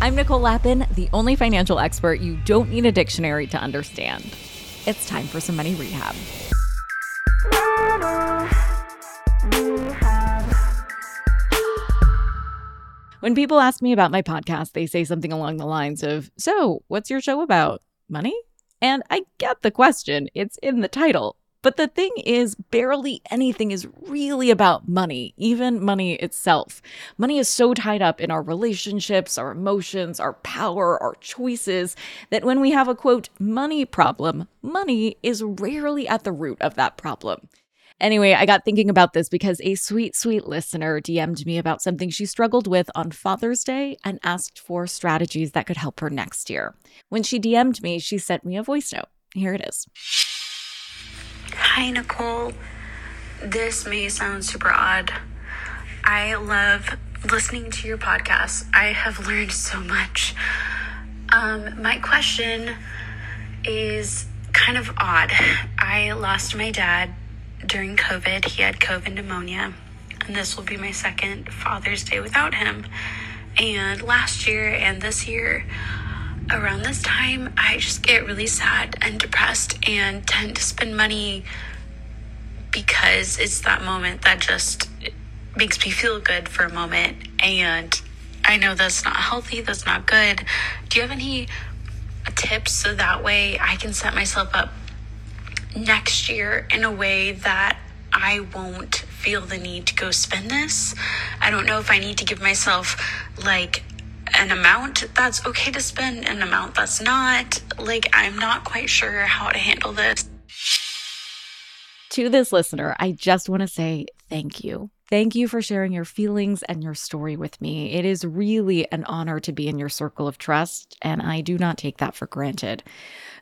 I'm Nicole Lapin, the only financial expert you don't need a dictionary to understand. It's time for some money rehab. When people ask me about my podcast, they say something along the lines of, So, what's your show about? Money? And I get the question, it's in the title. But the thing is, barely anything is really about money, even money itself. Money is so tied up in our relationships, our emotions, our power, our choices, that when we have a quote, money problem, money is rarely at the root of that problem. Anyway, I got thinking about this because a sweet, sweet listener DM'd me about something she struggled with on Father's Day and asked for strategies that could help her next year. When she DM'd me, she sent me a voice note. Here it is. Hi, Nicole. This may sound super odd. I love listening to your podcast. I have learned so much. Um, my question is kind of odd. I lost my dad during COVID. He had COVID pneumonia, and this will be my second Father's Day without him. And last year and this year, around this time, I just get really sad and depressed and tend to spend money because it's that moment that just makes me feel good for a moment. And I know that's not healthy, that's not good. Do you have any tips so that way I can set myself up next year in a way that I won't feel the need to go spend this? I don't know if I need to give myself like an amount that's okay to spend, an amount that's not. Like, I'm not quite sure how to handle this. To this listener, I just want to say thank you. Thank you for sharing your feelings and your story with me. It is really an honor to be in your circle of trust, and I do not take that for granted.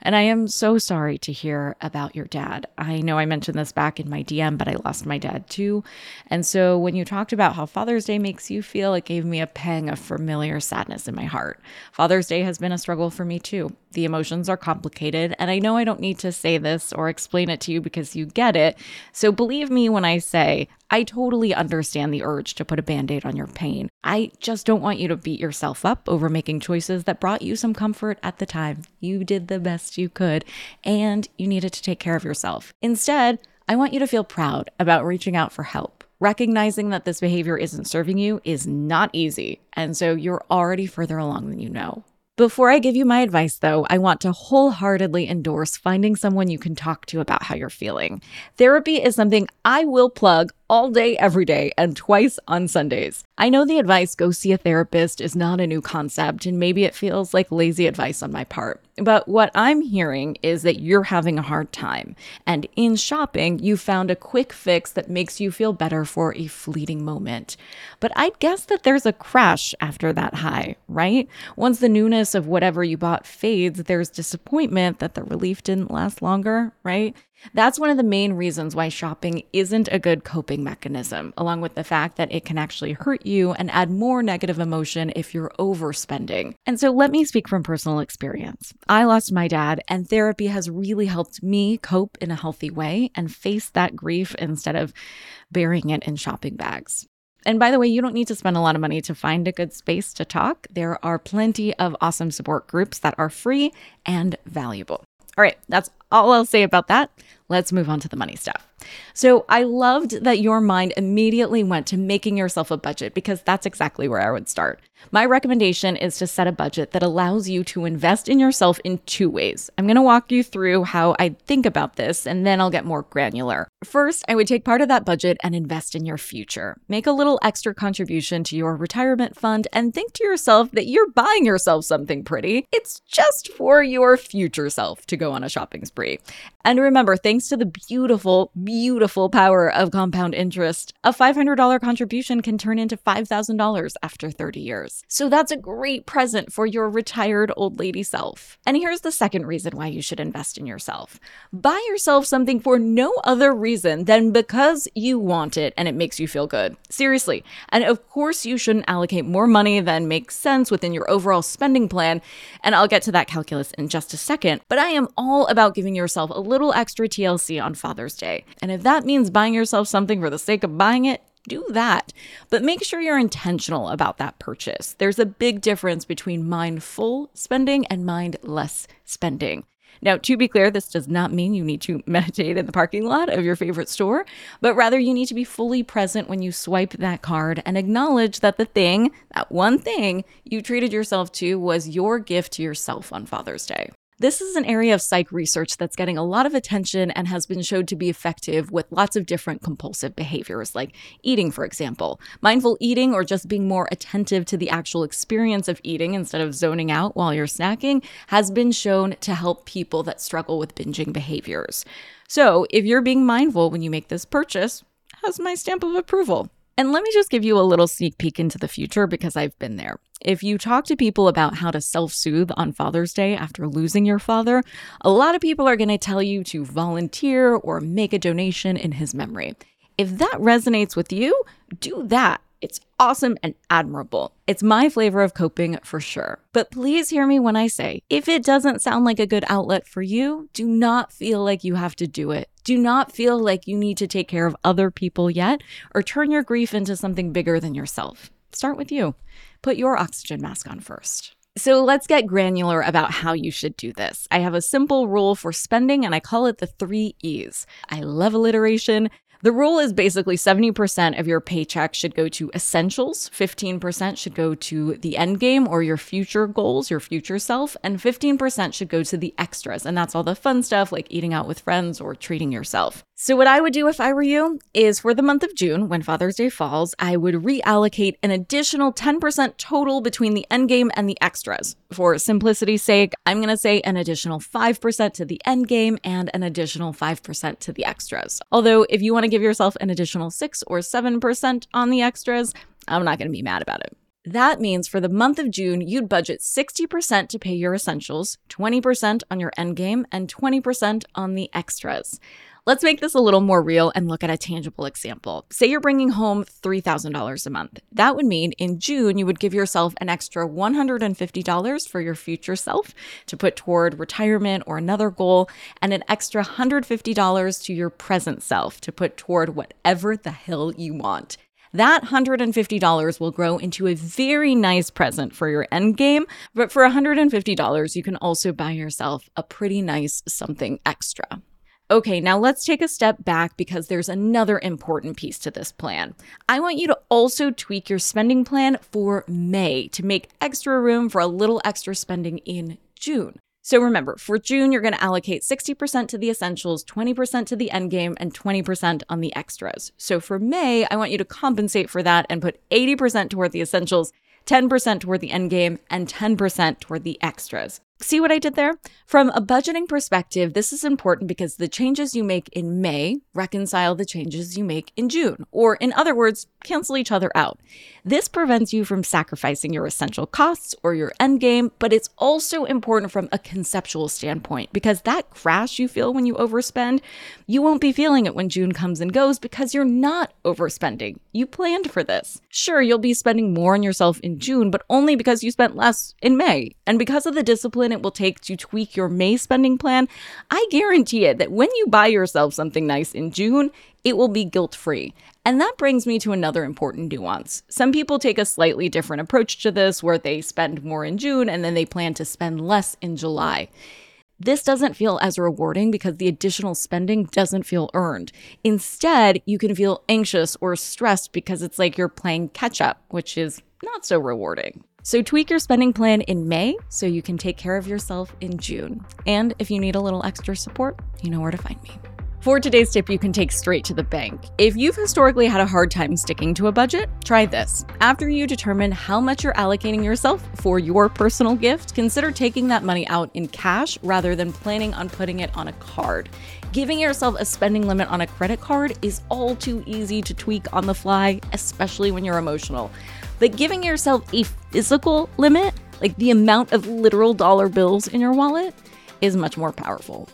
And I am so sorry to hear about your dad. I know I mentioned this back in my DM, but I lost my dad too. And so when you talked about how Father's Day makes you feel, it gave me a pang of familiar sadness in my heart. Father's Day has been a struggle for me too. The emotions are complicated, and I know I don't need to say this or explain it to you because you get it. So believe me when I say, I totally understand the urge to put a band aid on your pain. I just don't want you to beat yourself up over making choices that brought you some comfort at the time. You did the best you could, and you needed to take care of yourself. Instead, I want you to feel proud about reaching out for help. Recognizing that this behavior isn't serving you is not easy, and so you're already further along than you know. Before I give you my advice, though, I want to wholeheartedly endorse finding someone you can talk to about how you're feeling. Therapy is something I will plug all day, every day, and twice on Sundays. I know the advice go see a therapist is not a new concept, and maybe it feels like lazy advice on my part. But what I'm hearing is that you're having a hard time. And in shopping, you found a quick fix that makes you feel better for a fleeting moment. But I'd guess that there's a crash after that high, right? Once the newness of whatever you bought fades, there's disappointment that the relief didn't last longer, right? That's one of the main reasons why shopping isn't a good coping mechanism, along with the fact that it can actually hurt you and add more negative emotion if you're overspending. And so let me speak from personal experience. I lost my dad, and therapy has really helped me cope in a healthy way and face that grief instead of burying it in shopping bags. And by the way, you don't need to spend a lot of money to find a good space to talk. There are plenty of awesome support groups that are free and valuable. All right, that's all I'll say about that. Let's move on to the money stuff. So I loved that your mind immediately went to making yourself a budget because that's exactly where I would start. My recommendation is to set a budget that allows you to invest in yourself in two ways. I'm going to walk you through how I think about this and then I'll get more granular. First, I would take part of that budget and invest in your future. Make a little extra contribution to your retirement fund and think to yourself that you're buying yourself something pretty. It's just for your future self to go on a shopping spree. And remember, thanks to the beautiful, beautiful power of compound interest, a $500 contribution can turn into $5,000 after 30 years. So that's a great present for your retired old lady self. And here's the second reason why you should invest in yourself buy yourself something for no other reason than because you want it and it makes you feel good. Seriously. And of course, you shouldn't allocate more money than makes sense within your overall spending plan. And I'll get to that calculus in just a second. But I am all about giving yourself a little extra TLC on Father's Day. And if that means buying yourself something for the sake of buying it, do that. But make sure you're intentional about that purchase. There's a big difference between mindful spending and mindless spending. Now, to be clear, this does not mean you need to meditate in the parking lot of your favorite store, but rather you need to be fully present when you swipe that card and acknowledge that the thing, that one thing you treated yourself to, was your gift to yourself on Father's Day. This is an area of psych research that's getting a lot of attention and has been shown to be effective with lots of different compulsive behaviors, like eating, for example. Mindful eating, or just being more attentive to the actual experience of eating instead of zoning out while you're snacking, has been shown to help people that struggle with binging behaviors. So, if you're being mindful when you make this purchase, has my stamp of approval. And let me just give you a little sneak peek into the future because I've been there. If you talk to people about how to self soothe on Father's Day after losing your father, a lot of people are going to tell you to volunteer or make a donation in his memory. If that resonates with you, do that. It's awesome and admirable. It's my flavor of coping for sure. But please hear me when I say if it doesn't sound like a good outlet for you, do not feel like you have to do it. Do not feel like you need to take care of other people yet or turn your grief into something bigger than yourself. Start with you. Put your oxygen mask on first. So let's get granular about how you should do this. I have a simple rule for spending and I call it the three E's. I love alliteration. The rule is basically 70% of your paycheck should go to essentials, 15% should go to the end game or your future goals, your future self, and 15% should go to the extras. And that's all the fun stuff like eating out with friends or treating yourself. So, what I would do if I were you is for the month of June, when Father's Day falls, I would reallocate an additional 10% total between the end game and the extras. For simplicity's sake, I'm going to say an additional 5% to the end game and an additional 5% to the extras. Although, if you want to give yourself an additional 6 or 7% on the extras, I'm not going to be mad about it. That means for the month of June, you'd budget 60% to pay your essentials, 20% on your end game, and 20% on the extras. Let's make this a little more real and look at a tangible example. Say you're bringing home $3,000 a month. That would mean in June, you would give yourself an extra $150 for your future self to put toward retirement or another goal, and an extra $150 to your present self to put toward whatever the hell you want. That $150 will grow into a very nice present for your end game, but for $150, you can also buy yourself a pretty nice something extra. Okay, now let's take a step back because there's another important piece to this plan. I want you to also tweak your spending plan for May to make extra room for a little extra spending in June. So remember, for June, you're going to allocate 60% to the essentials, 20% to the end game, and 20% on the extras. So for May, I want you to compensate for that and put 80% toward the essentials, 10% toward the end game, and 10% toward the extras. See what I did there? From a budgeting perspective, this is important because the changes you make in May reconcile the changes you make in June, or in other words, cancel each other out. This prevents you from sacrificing your essential costs or your end game, but it's also important from a conceptual standpoint because that crash you feel when you overspend, you won't be feeling it when June comes and goes because you're not overspending. You planned for this. Sure, you'll be spending more on yourself in June, but only because you spent less in May. And because of the discipline it will take to tweak your May spending plan, I guarantee it that when you buy yourself something nice in June, it will be guilt free. And that brings me to another important nuance. Some people take a slightly different approach to this, where they spend more in June and then they plan to spend less in July. This doesn't feel as rewarding because the additional spending doesn't feel earned. Instead, you can feel anxious or stressed because it's like you're playing catch up, which is not so rewarding. So tweak your spending plan in May so you can take care of yourself in June. And if you need a little extra support, you know where to find me. For today's tip, you can take straight to the bank. If you've historically had a hard time sticking to a budget, try this. After you determine how much you're allocating yourself for your personal gift, consider taking that money out in cash rather than planning on putting it on a card. Giving yourself a spending limit on a credit card is all too easy to tweak on the fly, especially when you're emotional. But giving yourself a physical limit, like the amount of literal dollar bills in your wallet, is much more powerful.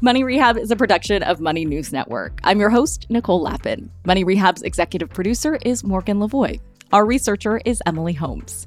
Money Rehab is a production of Money News Network. I'm your host, Nicole Lapin. Money Rehab's executive producer is Morgan Lavoie. Our researcher is Emily Holmes.